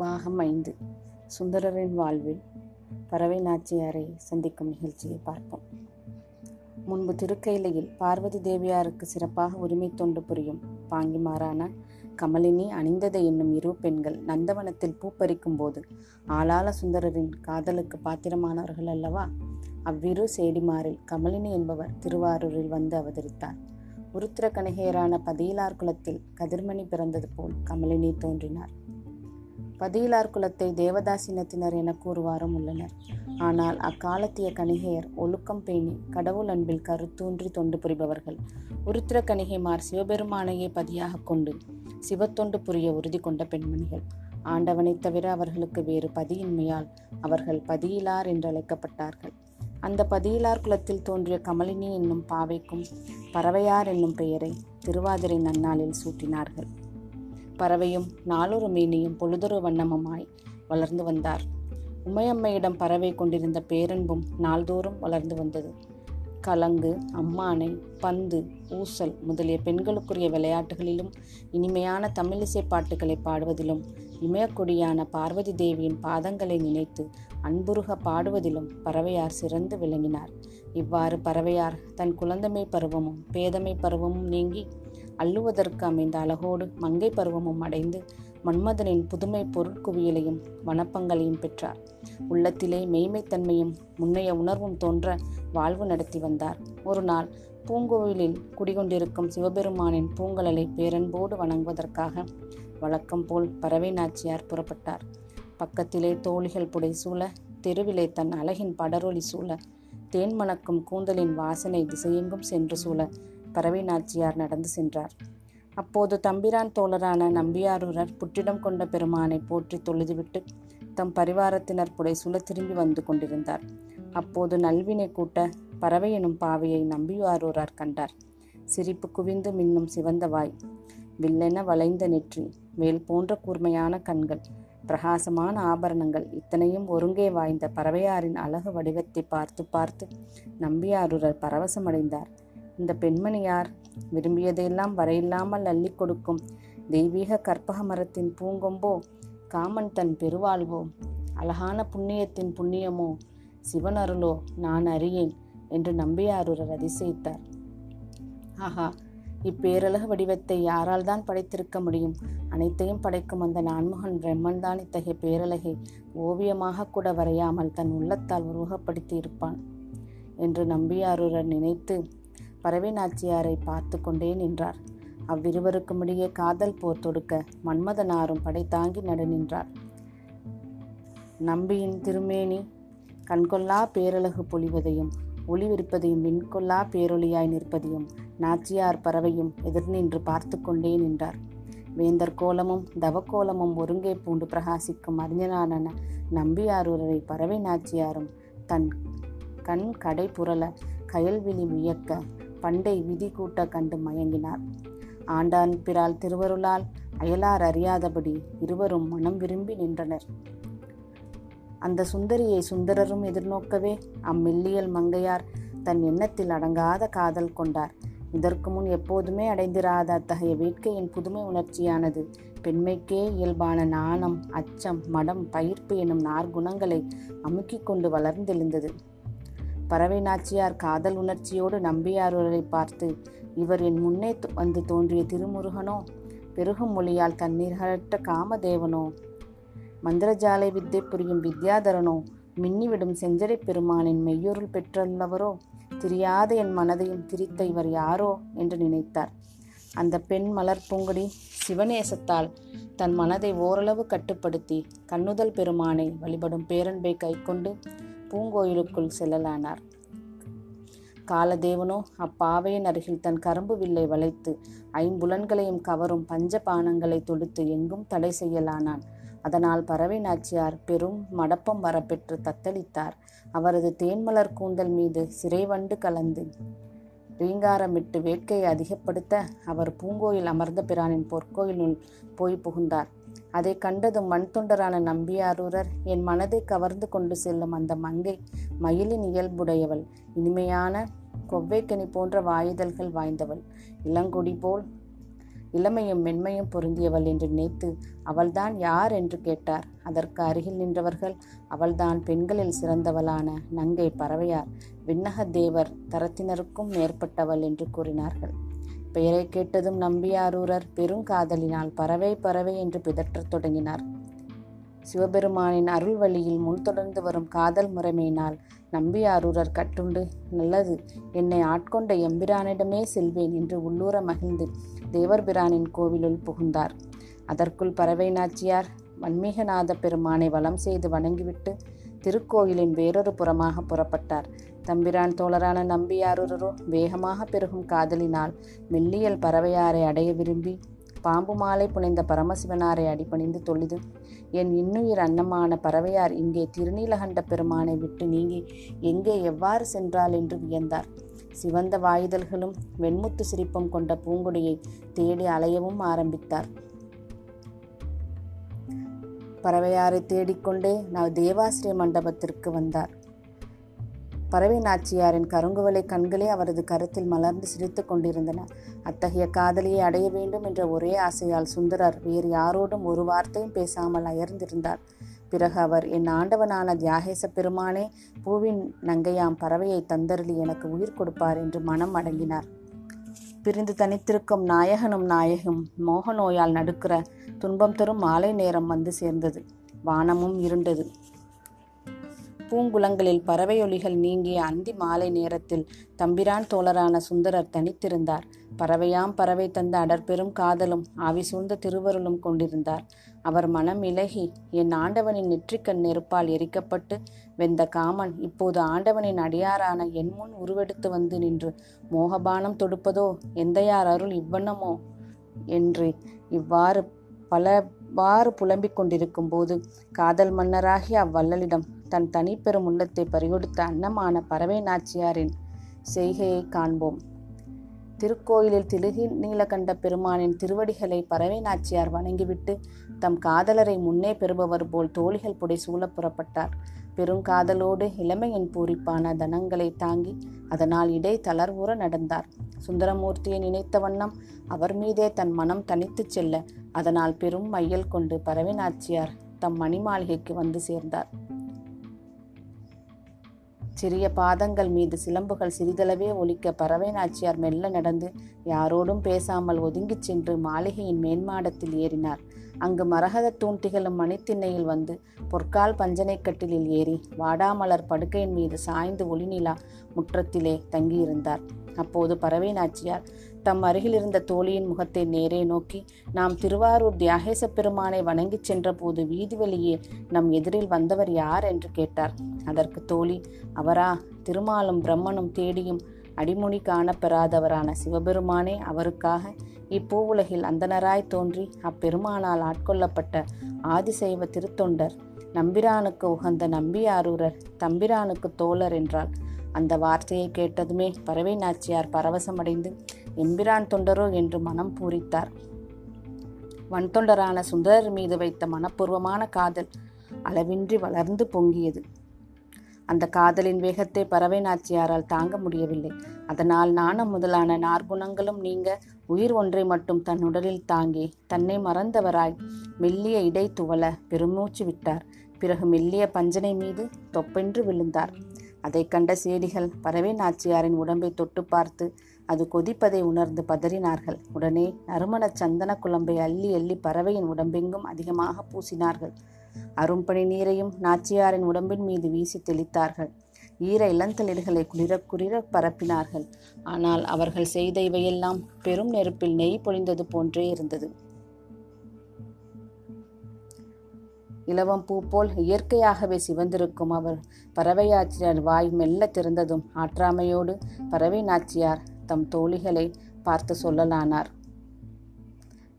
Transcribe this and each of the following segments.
பாகம் ஐந்து சுந்தரரின் வாழ்வில் பறவை நாச்சியாரை சந்திக்கும் நிகழ்ச்சியை பார்ப்போம். முன்பு திருக்கையிலையில் பார்வதி தேவியாருக்கு சிறப்பாக உரிமை தொண்டு புரியும் பாங்கிமாரான கமலினி அணிந்ததை என்னும் இரு பெண்கள் நந்தவனத்தில் பூப்பறிக்கும் போது ஆளாள சுந்தரரின் காதலுக்கு பாத்திரமானவர்கள் அல்லவா? அவ்விரு சேடிமாரில் கமலினி என்பவர் திருவாரூரில் வந்து அவதரித்தார். உருத்திர கணிகையரான பதியிலார் குலத்தில் கதிர்மணி பிறந்தது போல் கமலினி தோன்றினார். பதியிலார் குலத்தை தேவதாசினத்தினர் என கூறுவாரும் உள்ளனர். ஆனால் அக்காலத்திய கணிகையர் ஒழுக்கம் பேணி கடவுள் அன்பில் கருத்தூன்றி தொண்டு புரிபவர்கள். உருத்திர கணிகைமார் சிவபெருமானையே பதியாக கொண்டு சிவத்தொண்டு புரிய உறுதி கொண்ட பெண்மணிகள். ஆண்டவனைத் தவிர அவர்களுக்கு வேறு பதியின்மையால் அவர்கள் பதியிலார் என்று அழைக்கப்பட்டார்கள் அந்த பதியிலார் குலத்தில் தோன்றிய கமலினி என்னும் பாவைக்கும் பறவையார் என்னும் பெயரை திருவாதிரை நன்னாளில் சூட்டினார்கள். பறவையும் நாளொரு மீனியும் பொழுதொரு வண்ணமுமாய் வளர்ந்து வந்தார். உமையம்மையிடம் பறவை கொண்டிருந்த பேரன்பும் நாள்தோறும் வளர்ந்து வந்தது. கலங்கு அம்மானை பந்து ஊசல் முதலிய பெண்களுக்குரிய விளையாட்டுகளிலும் இனிமையான தமிழிசை பாட்டுகளை பாடுவதிலும் இமயக்கொடியான பார்வதி தேவியின் பாதங்களை நினைத்து அன்புருக பாடுவதிலும் பறவையார் சிறந்து விளங்கினார். இவ்வாறு பறவையார் தன் குழந்தமை பருவமும் பேதமை பருவமும் நீங்கி அள்ளுவதற்கு அமைந்த அழகோடு மங்கை பருவமும் அடைந்து மன்மதனின் புதுமை பொருட்குவியலையும் வனப்பங்களையும் பெற்றார். உள்ளத்திலே மெய்மைத்தன்மையும் முன்னைய உணர்வும் தோன்ற வாழ்வு நடத்தி வந்தார். ஒரு நாள் பூங்கோவிலில் குடிகொண்டிருக்கும் சிவபெருமானின் பூங்கலலை பேரன்போடு வணங்குவதற்காக வழக்கம் போல் பறவை நாச்சியார் புறப்பட்டார். பக்கத்திலே தோழிகள் புடை சூழ தெருவிலே தன் அழகின் படரொளி சூழ தேன் மணக்கும் கூந்தலின் வாசனை திசையெங்கும் சென்று சூழ பறவை நாச்சியார் நடந்து சென்றார். அப்போது தம்பிரான் தோழரான நம்பியாரூரர் புற்றிடம் கொண்ட பெருமானை போற்றி தொழுதுவிட்டு தம் பரிவாரத்தினர் புடை திரும்பி வந்து கொண்டிருந்தார். அப்போது நல்வினை கூட்ட பறவை எனும் பாவையை நம்பியாரூரார் கண்டார். சிரிப்பு குவிந்து மின்னும் சிவந்த வாய். வில்லென வளைந்த நெற்றி வேல் போன்ற கூர்மையான கண்கள் பிரகாசமான ஆபரணங்கள் இத்தனையும் ஒருங்கே வாய்ந்த பறவையாரின் அழகு வடிவத்தை பார்த்து பார்த்து நம்பியாரூரர் பரவசமடைந்தார். இந்த பெண்மணி யார் விரும்பியதையெல்லாம் வரையில்லாமல் அள்ளி கொடுக்கும் தெய்வீக கற்பக மரத்தின் பூங்கொம்போ காமன் தன் பெருவாழ்வோ அழகான புண்ணியத்தின் புண்ணியமோ சிவன் அருளோ நான் அறியேன் என்று நம்பியாரூரர் அதிசயித்தார். ஆஹா இப்பேரழகு வடிவத்தை யாரால் தான் படைத்திருக்க முடியும்? அனைத்தையும் படைக்கும் அந்த நான்முகன் பிரம்மன் தான் இத்தகைய பேரழகை ஓவியமாக கூட வரையாமல் தன் உள்ளத்தால் உருவகப்படுத்தி இருப்பான் என்று நம்பியாரூரர் நினைத்து பறவை நாச்சியாரை பார்த்து கொண்டே நின்றார். அவ்விருவருக்கும் இடையே காதல் போர் தொடுக்க மன்மதனாரும் படை தாங்கி நடு நின்றார். நம்பியின் திருமேனி கண்கொள்ளா பேரழகு பொழிவதையும் ஒளி விரிப்பதையும் விண்கொள்ளா பேரொளியாய் நிற்பதையும் நாச்சியார் பறவையும் எதிர் நின்று பார்த்து கொண்டே நின்றார். வேந்தர் கோலமும் தவக்கோலமும் ஒருங்கே பூண்டு பிரகாசிக்கும் அறிஞனான நம்பியாரூரரை பறவை நாச்சியாரும் தன் கண் கடை புரள கயல்விழி வியக்க பண்டை விதி கூட்ட கண்டு மயங்கினார். ஆண்டான் பிறால் திருவருளால் அயலார் அறியாதபடி இருவரும் மனம் விரும்பி நின்றனர். அந்த சுந்தரியை சுந்தரரும் எதிர்நோக்கவே அம்மெல்லியல் மங்கையார் தன் எண்ணத்தில் அடங்காத காதல் கொண்டார். இதற்கு முன் எப்போதுமே அடைந்திராத அத்தகைய வேட்கையின் புதுமை உணர்ச்சியானது பெண்மைக்கே இயல்பான நாணம் அச்சம் மடம் பயிர்ப்பு எனும் நார்குணங்களை அமுக்கிக் கொண்டு வளர்ந்தெழுந்தது. பறவை நாச்சியார் காதல் உணர்ச்சியோடு நம்பியாரூரரை பார்த்து இவர் என் முன்னே வந்து தோன்றிய திருமுருகனோ? பெருகும் மொழியால் தண்ணீர்களற்ற காமதேவனோ? மந்திரஜாலை வித்தை புரியும் வித்யாதரனோ? மின்னிவிடும் செஞ்சடை பெருமானின் மெய்யொருள் பெற்றுள்ளவரோ தெரியாத என் மனதையும் திரித்த இவர் யாரோ என்று நினைத்தார். அந்த பெண் மலர் பூங்குடி சிவநேசத்தால் தன் மனதை ஓரளவு கட்டுப்படுத்தி கண்ணுதல் பெருமானை வழிபடும் பேரன்பை கைக்கொண்டு பூங்கோயிலுக்குள் செல்லலானார். காலதேவனோ அப்பாவையின் அருகில் தன் கரும்பு வில்லை வளைத்து ஐம்புலன்களையும் கவரும் பஞ்சபானங்களை தொடுத்து எங்கும் தடை செய்யலானான். அதனால் பறவை நாச்சியார் பெரும் மடப்பம் வரப்பெற்று தத்தளித்தார். அவரது தேன்மலர் கூந்தல் மீது சிறைவண்டு கலந்து ரீங்காரமிட்டு வேட்கையை அதிகப்படுத்த அவர் பூங்கோயில் அமர்ந்த பிரானின் பொற்கோயிலுள் போய் புகுந்தார். அதை கண்டதும் மண் தொண்டரான நம்பியாரூரர் என் மனதை கவர்ந்து கொண்டு செல்லும் அந்த மங்கை மயிலின் இயல்புடையவள் இனிமையான கொவ்வைக்கனி போன்ற வாயுதல்கள் வாய்ந்தவள் இளங்குடி போல் இளமையும் மென்மையும் பொருந்தியவள் என்று நினைத்து அவள்தான் யார் என்று கேட்டார். அதற்கு அருகில் நின்றவர்கள் அவள்தான் பெண்களில் சிறந்தவளான நங்கை பறவையார் விண்ணக தேவர் தரத்தினருக்கும் மேற்பட்டவள் என்று கூறினார்கள். பெயரை கேட்டதும் நம்பியாரூரர் பெருங்காதலினால் பறவை பறவை என்று பிதற்றத் தொடங்கினார். சிவபெருமானின் அருள் வழியில் முன்தொடர்ந்து வரும் காதல் முறைமையினால் நம்பியாரூரர் கட்டுண்டு நல்லது. என்னை ஆட்கொண்ட எம்பிரானிடமே செல்வேன் என்று உள்ளூர மகிழ்ந்து தேவர்பிரானின் கோவிலுள் புகுந்தார். அதற்குள் பறவை நாச்சியார் வன்மீகநாத பெருமானை வலம் செய்து வணங்கிவிட்டு திருக்கோயிலின் வேறொரு புறமாக புறப்பட்டார். தம்பிரான் தோழரான நம்பியாரூரரோ வேகமாக பெருகும் காதலினால் மெல்லியல் பறவையாரை அடைய விரும்பி பாம்பு மாலை புனைந்த பரமசிவனாரை அடிபணிந்து தொழுது என் இன்னுயிர் அன்னமான பறவையார் இங்கே திருநீலகண்ட பெருமானை விட்டு நீங்கி எங்கே எவ்வாறு சென்றாள் என்று வியந்தார். சிவந்த வாயுதல்களும் வெண்முத்து சிரிப்பும் கொண்ட பூங்குடியை தேடி அலையவும் ஆரம்பித்தார். பறவையாரை தேடிக்கொண்டே நான் தேவாசிரிய மண்டபத்திற்கு வந்தார். பறவை நாச்சியாரின் கருங்குவலை கண்களே அவரது கருத்தில் மலர்ந்து சிரித்து கொண்டிருந்தன. அத்தகைய காதலியை அடைய வேண்டும் என்ற ஒரே ஆசையால் சுந்தரர் வேறு யாரோடும் ஒரு வார்த்தையும் பேசாமல் அயர்ந்திருந்தார். பிறகு அவர் என் ஆண்டவனான தியாகேச பெருமானே பூவின் நங்கையாம் பறவையை தந்தருளி எனக்கு உயிர் கொடுப்பார் என்று மனம் அடங்கினார். பிரிந்து தனித்திருக்கும் நாயகனும் நாயகும் மோகநோயால் நடுக்கிற துன்பம் தரும் மாலை நேரம் வந்து சேர்ந்தது. வானமும் இருண்டது. பூங்குளங்களில் பறவையொலிகள் நீங்கிய அந்தி மாலை நேரத்தில் தம்பிரான் தோழரான சுந்தரர் தனித்திருந்தார். பறவையாம் பறவை தந்த அடற்பெரும் காதலும் ஆவி சூழ்ந்த திருவருளும் கொண்டிருந்தார். அவர் மனம் இலகி என் ஆண்டவனின் நெற்றிக்கண் நெருப்பால் எரிக்கப்பட்டு வெந்த காமன் இப்போது ஆண்டவனின் அடியாரான என் முன் உருவெடுத்து வந்து நின்று மோகபானம் தொடுப்பதோ? எந்தையார் அருள் இவ்வண்ணமோ? என்று இவ்வாறு பல இவ்வாறு புலம்பிக் கொண்டிருக்கும் போது காதல் மன்னராகி அவ்வள்ளலிடம் தன் தனிப்பெரும் உள்ளத்தை பறிகொடுத்த அன்னமான பறவை நாச்சியாரின் செய்கையை காண்போம். திருக்கோயிலில் திலுகி நீலகண்ட பெருமானின் திருவடிகளை பறவை நாச்சியார் வணங்கிவிட்டு தம் காதலரை முன்னே பெறுபவர் போல் தோழிகள் புடை சூழ புறப்பட்டார். பெருங்காதலோடு இளமையின் பூரிப்பான தனங்களை தாங்கி அதனால் இடை தளர்வுற நடந்தார். சுந்தரமூர்த்தியை நினைத்த வண்ணம் அவர் மீதே தன் மனம் தனித்துச் செல்ல அதனால் பெரும் மையல் கொண்டு பரவினாச்சியார் தம் மணி மாளிகைக்கு வந்து சேர்ந்தார். சிறிய பாதங்கள் மீது சிலம்புகள் சிறிதளவே ஒலிக்க பறவை நாச்சியார் மெல்ல நடந்து யாரோடும் பேசாமல் ஒதுங்கிச் சென்று மாளிகையின் மேன்மாடத்தில் ஏறினார். அங்கு மரகத தூண்டிகளும் மணித்திண்ணையில் வந்து பொற்கால் பஞ்சனை கட்டிலில் ஏறி வாடாமலர் படுக்கையின் மீது சாய்ந்து ஒளிநிலா முற்றத்திலே தங்கியிருந்தார். அப்போது பறவை நாச்சியார் தம் அருகிலிருந்த தோழியின் முகத்தை நேரே நோக்கி நாம் திருவாரூர் தியாகேச பெருமானை வணங்கிச் சென்றபோது வீதி வெளியே நம் எதிரில் வந்தவர் யார்? என்று கேட்டார். அதற்கு தோழி அவரா திருமாலும் பிரம்மனும் தேடியும் அடிமொழி காணப்பெறாதவரான சிவபெருமானே அவருக்காக இப்பூவுலகில் அந்தனராய் தோன்றி அப்பெருமானால் ஆட்கொள்ளப்பட்ட ஆதிசைவ திருத்தொண்டர் நம்பிரானுக்கு உகந்த நம்பியாரூரர் தம்பிரானுக்கு தோழர் என்றால் அந்த வார்த்தையை கேட்டதுமே பறவை நாச்சியார் பரவசமடைந்து எம்பிரான் தொண்டரோ என்று மனம் பூரித்தார். வன்தொண்டரான சுந்தரர் மீது வைத்த மனப்பூர்வமான காதல் அளவின்றி வளர்ந்து பொங்கியது. அந்த காதலின் வேகத்தை பறவை நாச்சியாரால் தாங்க முடியவில்லை. அதனால் நாணம் முதலான நார்குணங்களும் நீங்க உயிர் ஒன்றை மட்டும் தன் உடலில் தாங்கி தன்னை மறந்தவராய் மெல்லிய இடை துவள பெருமூச்சு விட்டார். பிறகு மெல்லிய பஞ்சனை மீது தொப்பென்று விழுந்தார். அதை கண்ட சேடிகள் பறவை நாச்சியாரின் உடம்பை தொட்டு பார்த்து அது கொதிப்பதை உணர்ந்து பதறினார்கள். உடனே நறுமண சந்தன குழம்பை அள்ளி அள்ளி பறவையின் உடம்பெங்கும் அதிகமாக பூசினார்கள். அரும்பணி நீரையும் நாச்சியாரின் உடம்பின் மீது வீசி தெளித்தார்கள். ஈர இளந்தளிர்களை குளிர குளிர பரப்பினார்கள். ஆனால் அவர்கள் செய்த இவையெல்லாம் பெரும் நெருப்பில் நெய் பொழிந்தது போன்றே இருந்தது. இலவம் பூ போல் இயற்கையாகவே சிவந்திருக்கும் அவர் பறவையாச்சியார் வாய் மெல்ல திறந்ததும் ஆற்றாமையோடு பறவை நாச்சியார் தம் தோழிகளை பார்த்து சொல்லலானார்.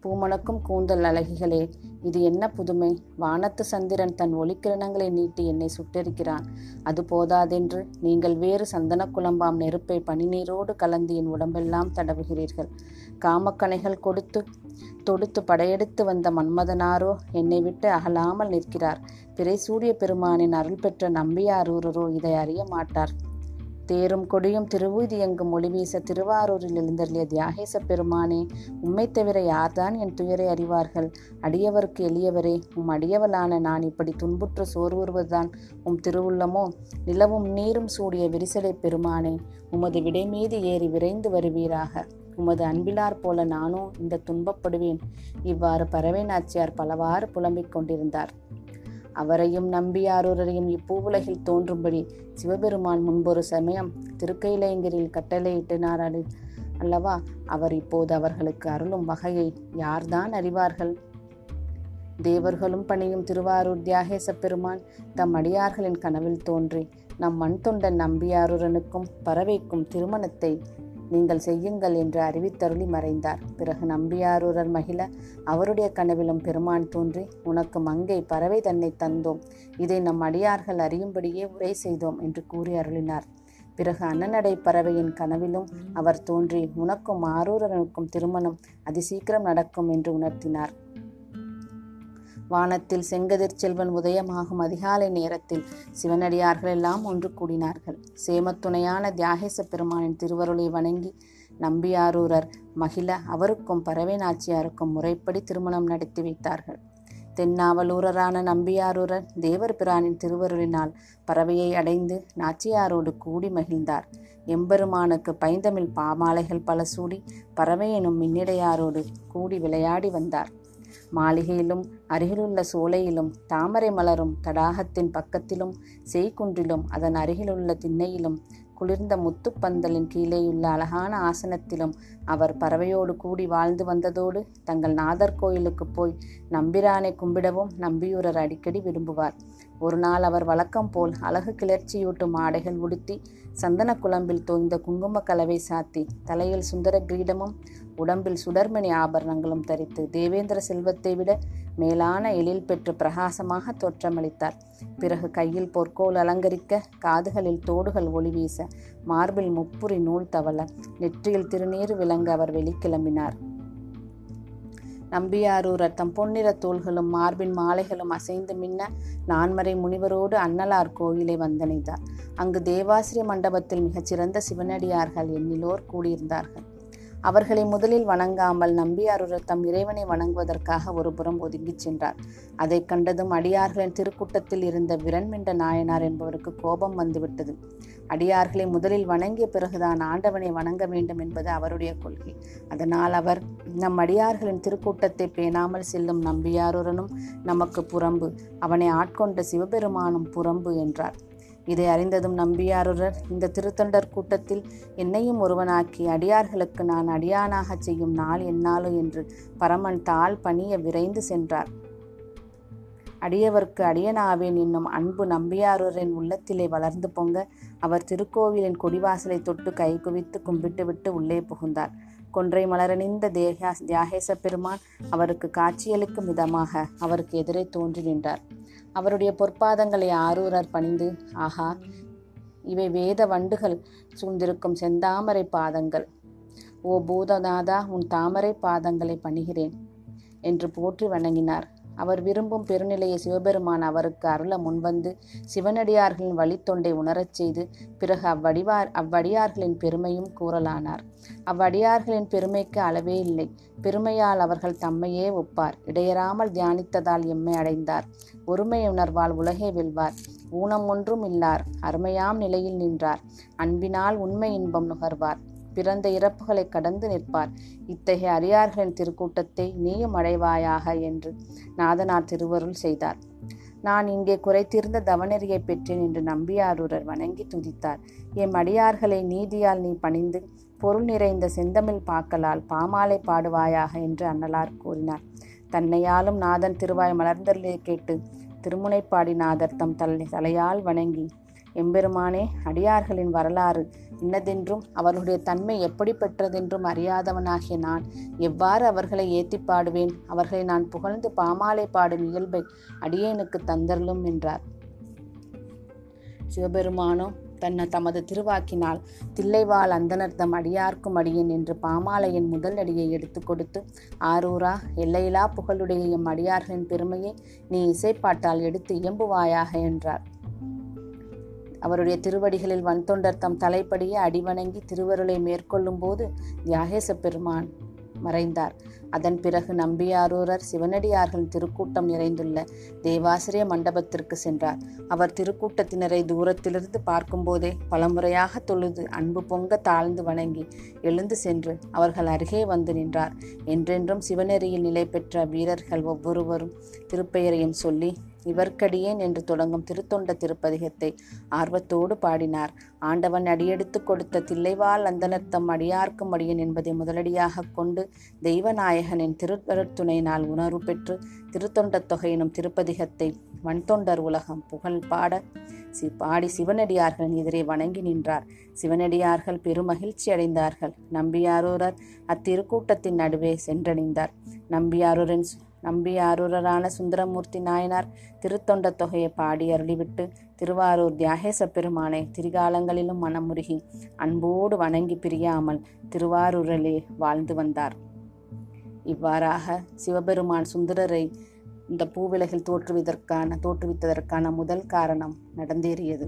பூமணக்கும் கூந்தல் அழகிகளே இது என்ன புதுமை? வானத்து சந்திரன் தன் ஒளிக்கிரணங்களை நீட்டி என்னை சுட்டெரிக்கிறான். அது போதாதென்று நீங்கள் வேறு சந்தன குழம்பாம் நெருப்பை பனிநீரோடு கலந்து என் உடம்பெல்லாம் தடவுகிறீர்கள். காமக்கணைகள் கொடுத்து தொடுத்து படையெடுத்து வந்த மன்மதனாரோ என்னை விட்டு அகலாமல் நிற்கிறார். பிறை சூரிய பெருமானின் அருள் பெற்ற நம்பியாரூரரோ இதை அறிய மாட்டார். தேரும் கொடியும் திருவூதி எங்கும் ஒளிவீச திருவாரூரில் எழுந்தருளிய தியாகேச பெருமானே உம்மை தவிர யார்தான் என் துயரை அறிவார்கள்? அடியவருக்கு எளியவரே உம் அடியவளான நான் இப்படி துன்புற்று சோர்வுறுவதுதான் உம் திருவுள்ளமோ? நிலவும் நீரும் சூடிய விரிசலை பெருமானே உமது விடை மீது ஏறி விரைந்து வருவீராக. உமது அன்பிலார் போல நானும் இந்த துன்பப்படுவேன். இவ்வாறு பறவை நாச்சியார் பலவாறு புலம்பிக் கொண்டிருந்தார். அவரையும் நம்பியாரூரையும் இப்பூவுலகில் தோன்றும்படி சிவபெருமான் முன்பொரு சமயம் திருக்கையிலயங்கிரில் கட்டளையிட்டினார் அல்லவா அவர் இப்போது அவர்களுக்கு அருளும் வகையை யார்தான் அறிவார்கள்? தேவர்களும் பணியும் திருவாரூர் தியாகேச பெருமான் தம் அடியார்களின் கனவில் தோன்றி நம் மண் தொண்டன் நம்பியாரூரனுக்கும் பறவைக்கும் திருமணத்தை நீங்கள் செய்யுங்கள் என்று அறிவித்தருளி மறைந்தார். பிறகு நம்பியாரூரர் மகிழ அவருடைய கனவிலும் பெருமான் தோன்றி உனக்கு மங்கை பறவை தன்னை தந்தோம். இதை நம் அடியார்கள் அறியும்படியே உரை செய்தோம் என்று கூறி அருளினார். பிறகு அன்னநடை பறவையின் கனவிலும் அவர் தோன்றி உனக்கும் ஆரூரனுக்கும் திருமணம் அதிசீக்கிரம் நடக்கும் என்று உணர்த்தினார். வானத்தில் செங்கதிர் செல்வன் உதயமாகும் அதிகாலை நேரத்தில் சிவனடியார்கள் எல்லாம் ஒன்று கூடினார்கள். சேமத்துணையான தியாகேச பெருமானின் திருவருளை வணங்கி நம்பியாரூரர் மகிழ அவருக்கும் பறவை நாச்சியாருக்கும் முறைப்படி திருமணம் நடத்தி வைத்தார்கள். தென்னாவலூரரான நம்பியாரூரர் தேவர் பிரானின் திருவருளினால் பறவையை அடைந்து நாச்சியாரோடு கூடி மகிழ்ந்தார். எம்பெருமானுக்கு பைந்தமிழ் பாமாலைகள் பல சூடி பறவை எனும் மின்னிடையாரோடு கூடி விளையாடி வந்தார். மாளிகையிலும் அருகிலுள்ள சோலையிலும் தாமரை மலரும் தடாகத்தின் பக்கத்திலும் செய்குன்றிலும் அதன் அருகிலுள்ள திண்ணையிலும் குளிர்ந்த முத்துப்பந்தலின் கீழேயுள்ள அழகான ஆசனத்திலும் அவர் பறவையோடு கூடி வாழ்ந்து வந்ததோடு தங்கள் நாதர் கோயிலுக்கு போய் நம்பிரானை கும்பிடவும் நம்பியூரர் அடிக்கடி விரும்புவார். ஒரு நாள் அவர் வழக்கம் போல் அழகு கிளர்ச்சியூட்டும் ஆடைகள் உடுத்தி சந்தன குழம்பில் தோய்ந்த குங்கும கலவை சாத்தி தலையில் சுந்தர கிரீடமும் உடம்பில் சுடர்மணி ஆபரணங்களும் தரித்து தேவேந்திர செல்வத்தை விட மேலான எழில் பெற்று பிரகாசமாக தோற்றமளித்தார். பிறகு கையில் பொற்கோல் அலங்கரிக்க காதுகளில் தோடுகள் ஒளி வீச மார்பில் முப்புரி நூல் தவள நெற்றியில் திருநீர் விளங்க அவர் வெளிக்கிளம்பினார் நம்பியாரூர் தம் பொன்னிற தோள்களும் மார்பின் மாலைகளும் அசைந்து மின்ன நான்மறை முனிவரோடு அன்னலார் கோயிலை வந்தணைந்தார். அங்கு தேவாசிரிய மண்டபத்தில் மிகச்சிறந்த சிவனடியார்கள் எண்ணிலோர் கூடியிருந்தார்கள். அவர்களை முதலில் வணங்காமல் நம்பியாரூரர் தம் இறைவனை வணங்குவதற்காக ஒரு புறம் ஒதுங்கிச் சென்றார். அதை கண்டதும் அடியார்களின் திருக்கூட்டத்தில் இருந்த விரண்மிண்ட நாயனார் என்பவருக்கு கோபம் வந்துவிட்டது. அடியார்களை முதலில் வணங்கிய பிறகுதான் ஆண்டவனை வணங்க வேண்டும் என்பது அவருடைய கொள்கை. அதனால் அவர் நம் அடியார்களின் திருக்கூட்டத்தை பேணாமல் செல்லும் நம்பியாருடனும் நமக்கு புறம்பு அவனை ஆட்கொண்ட சிவபெருமானும் புறம்பு என்றார். இதை அறிந்ததும் நம்பியாரூரர் இந்த திருத்தொண்டர் கூட்டத்தில் என்னையும் ஒருவனாக்கி அடியார்களுக்கு நான் அடியானாகச் செய்யும் நாள் என்னாலோ என்று பரமன் தாள் பணிய விரைந்து சென்றார். அடியவர்க்கு அடியனாவேன் என்னும் அன்பு நம்பியாரூரின் உள்ளத்திலே வளர்ந்து பொங்க அவர் திருக்கோவிலின் கொடிவாசலை தொட்டு கை குவித்து கும்பிட்டுவிட்டு உள்ளே புகுந்தார். கொன்றை மலரணிந்த தேகா தியாகேச பெருமான் அவருக்கு காட்சியளிக்கும் விதமாக அவருக்கு எதிரே தோன்றி நின்றார். அவருடைய பொற்பாதங்களை ஆரூரர் பணிந்து ஆஹா இவை வேத வண்டுகள் சூழ்ந்திருக்கும் செந்தாமரை பாதங்கள். ஓ பூதநாதா உன் தாமரை பாதங்களை பணிகிறேன் என்று போற்றி வணங்கினார். அவர் விரும்பும் பெருநிலையை சிவபெருமான் அவருக்கு அருள முன்வந்து சிவனடியார்களின் வழித்தொண்டை உணரச் செய்து பிறகு அவ்வடிவார் அவ்வடியார்களின் பெருமையும் கூறலானார். அவ்வடியார்களின் பெருமைக்கு அளவே இல்லை. பெருமையால் அவர்கள் தம்மையே ஒப்பார். இடையறாமல் தியானித்ததால் எம்மை அடைந்தார். ஒருமை உணர்வால் உலகை வெல்வார். ஊனம் ஒன்றும் இல்லார். அருமையாம் நிலையில் நின்றார். அன்பினால் உண்மை இன்பம் நுகர்வார். பிறந்த இறப்புகளை கடந்து நிற்பார். இத்தகைய அரியார்களின் திருக்கூட்டத்தை நீயும் அடைவாயாக என்று நாதனார் திருவருள் செய்தார். நான் இங்கே குறைத்திருந்த தவநெறியை பெற்றேன் என்று நம்பியாரூரர் வணங்கி துதித்தார். எம் அடியார்களை நீதியால் நீ பணிந்து பொருள் நிறைந்த செந்தமிழ் பாக்கலால் பாமாலை பாடுவாயாக என்று அன்னலார் கூறினார். தன்னையாலும் நாதன் திருவாய் மலர்ந்தருளை கேட்டு திருமுனைப்பாடி நாதர் தம் தலை தலையால் வணங்கி எம்பெருமானே அடியார்களின் வரலாறு இன்னதென்றும் அவர்களுடைய தன்மை எப்படி பெற்றதென்றும் அறியாதவனாகிய நான் எவ்வாறு அவர்களை ஏத்தி பாடுவேன்? அவர்களை நான் புகழ்ந்து பாமாலை பாடும் இயல்பை அடியேனுக்கு தந்தரலும் என்றார். சிவபெருமானோ தன்னை தமது திருவாக்கினால் தில்லைவாள் அந்தனர்த்தம் அடியார்க்கும் அடியேன் என்று பாமாலையின் முதல் அடியை எடுத்து கொடுத்து ஆரூரா எல்லையிலா புகழுடைய எம் அடியார்களின் பெருமையை நீ இசைப்பாட்டால் எடுத்து இயம்புவாயாக என்றார். அவருடைய திருவடிகளில் வன்தொண்டர் தம் தலைப்படியே அடிவணங்கி திருவருளை மேற்கொள்ளும் போது தியாகேச பெருமான் மறைந்தார். அதன் பிறகு நம்பியாரூரர் சிவனடியார்கள் திருக்கூட்டம் நிறைந்துள்ள தேவாசிரிய மண்டபத்திற்கு சென்றார். அவர் திருக்கூட்டத்தினரை தூரத்திலிருந்து பார்க்கும்போதே பலமுறையாக தொழுது அன்பு பொங்க தாழ்ந்து வணங்கி எழுந்து சென்று அவர்கள் அருகே வந்து நின்றார். என்றென்றும் சிவநெறியில் நிலை பெற்ற வீரர்கள் ஒவ்வொருவரும் திருப்பெயரையும் சொல்லி இவர்க்கடியேன் என்று தொடங்கும் திருத்தொண்ட திருப்பதிகத்தை ஆர்வத்தோடு பாடினார். ஆண்டவன் அடியெடுத்து கொடுத்த தில்லைவாள் அந்தனர்த்தம் அடியார்க்கும் அடியன் என்பதை முதலடியாக கொண்டு நாயகனின் திருவருத்துணையினால் உணர்வு பெற்று திருத்தொண்டத் தொகை எனும் திருப்பதிகத்தை வன்தொண்டர் உலகம் புகழ் பாட சி பாடி சிவனடியார்களின் எதிரே வணங்கி நின்றார். சிவனடியார்கள் பெருமகிழ்ச்சி அடைந்தார்கள். நம்பியாரூரர் அத்திருக்கூட்டத்தின் நடுவே சென்றடைந்தார். நம்பியாரூரின் நம்பியாரூரரான சுந்தரமூர்த்தி நாயனார் திருத்தொண்ட தொகையை பாடி அருளிவிட்டு திருவாரூர் தியாகேச பெருமானை திரிகாலங்களிலும் மனமுருகி அன்போடு வணங்கி பிரியாமல் திருவாரூரிலே வாழ்ந்து வந்தார். இவ்வாறாக சிவபெருமான் சுந்தரரை இந்த பூவிலகில் தோற்றுவதற்கான தோற்றுவித்ததற்கான முதல் காரணம் நடந்தேறியது.